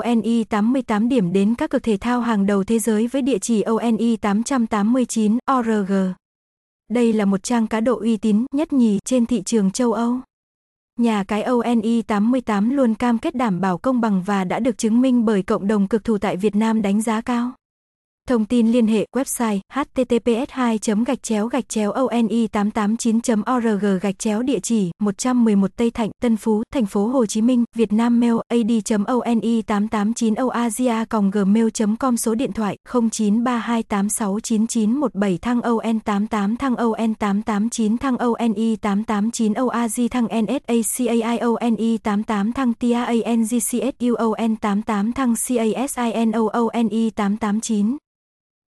ONI88 điểm đến các cực thể thao hàng đầu thế giới với địa chỉ ONI889.org. Đây là một trang cá độ uy tín nhất nhì trên thị trường châu Âu. Nhà cái ONI88 luôn cam kết đảm bảo công bằng và đã được chứng minh bởi cộng đồng cực thủ tại Việt Nam đánh giá cao. Thông tin liên hệ website https 2 gạch chéo gạch chéo oni 889 org gạch chéo địa chỉ 111 Tây Thạnh, Tân Phú, thành phố Hồ Chí Minh, Việt Nam mail ad oni 889 oasia gmail com số điện thoại 0932869917 thăng on 88 thăng on 889 thăng oni 889 oaz thăng nsacaione 88 thăng tiangcsuon 88 thăng casinoone 889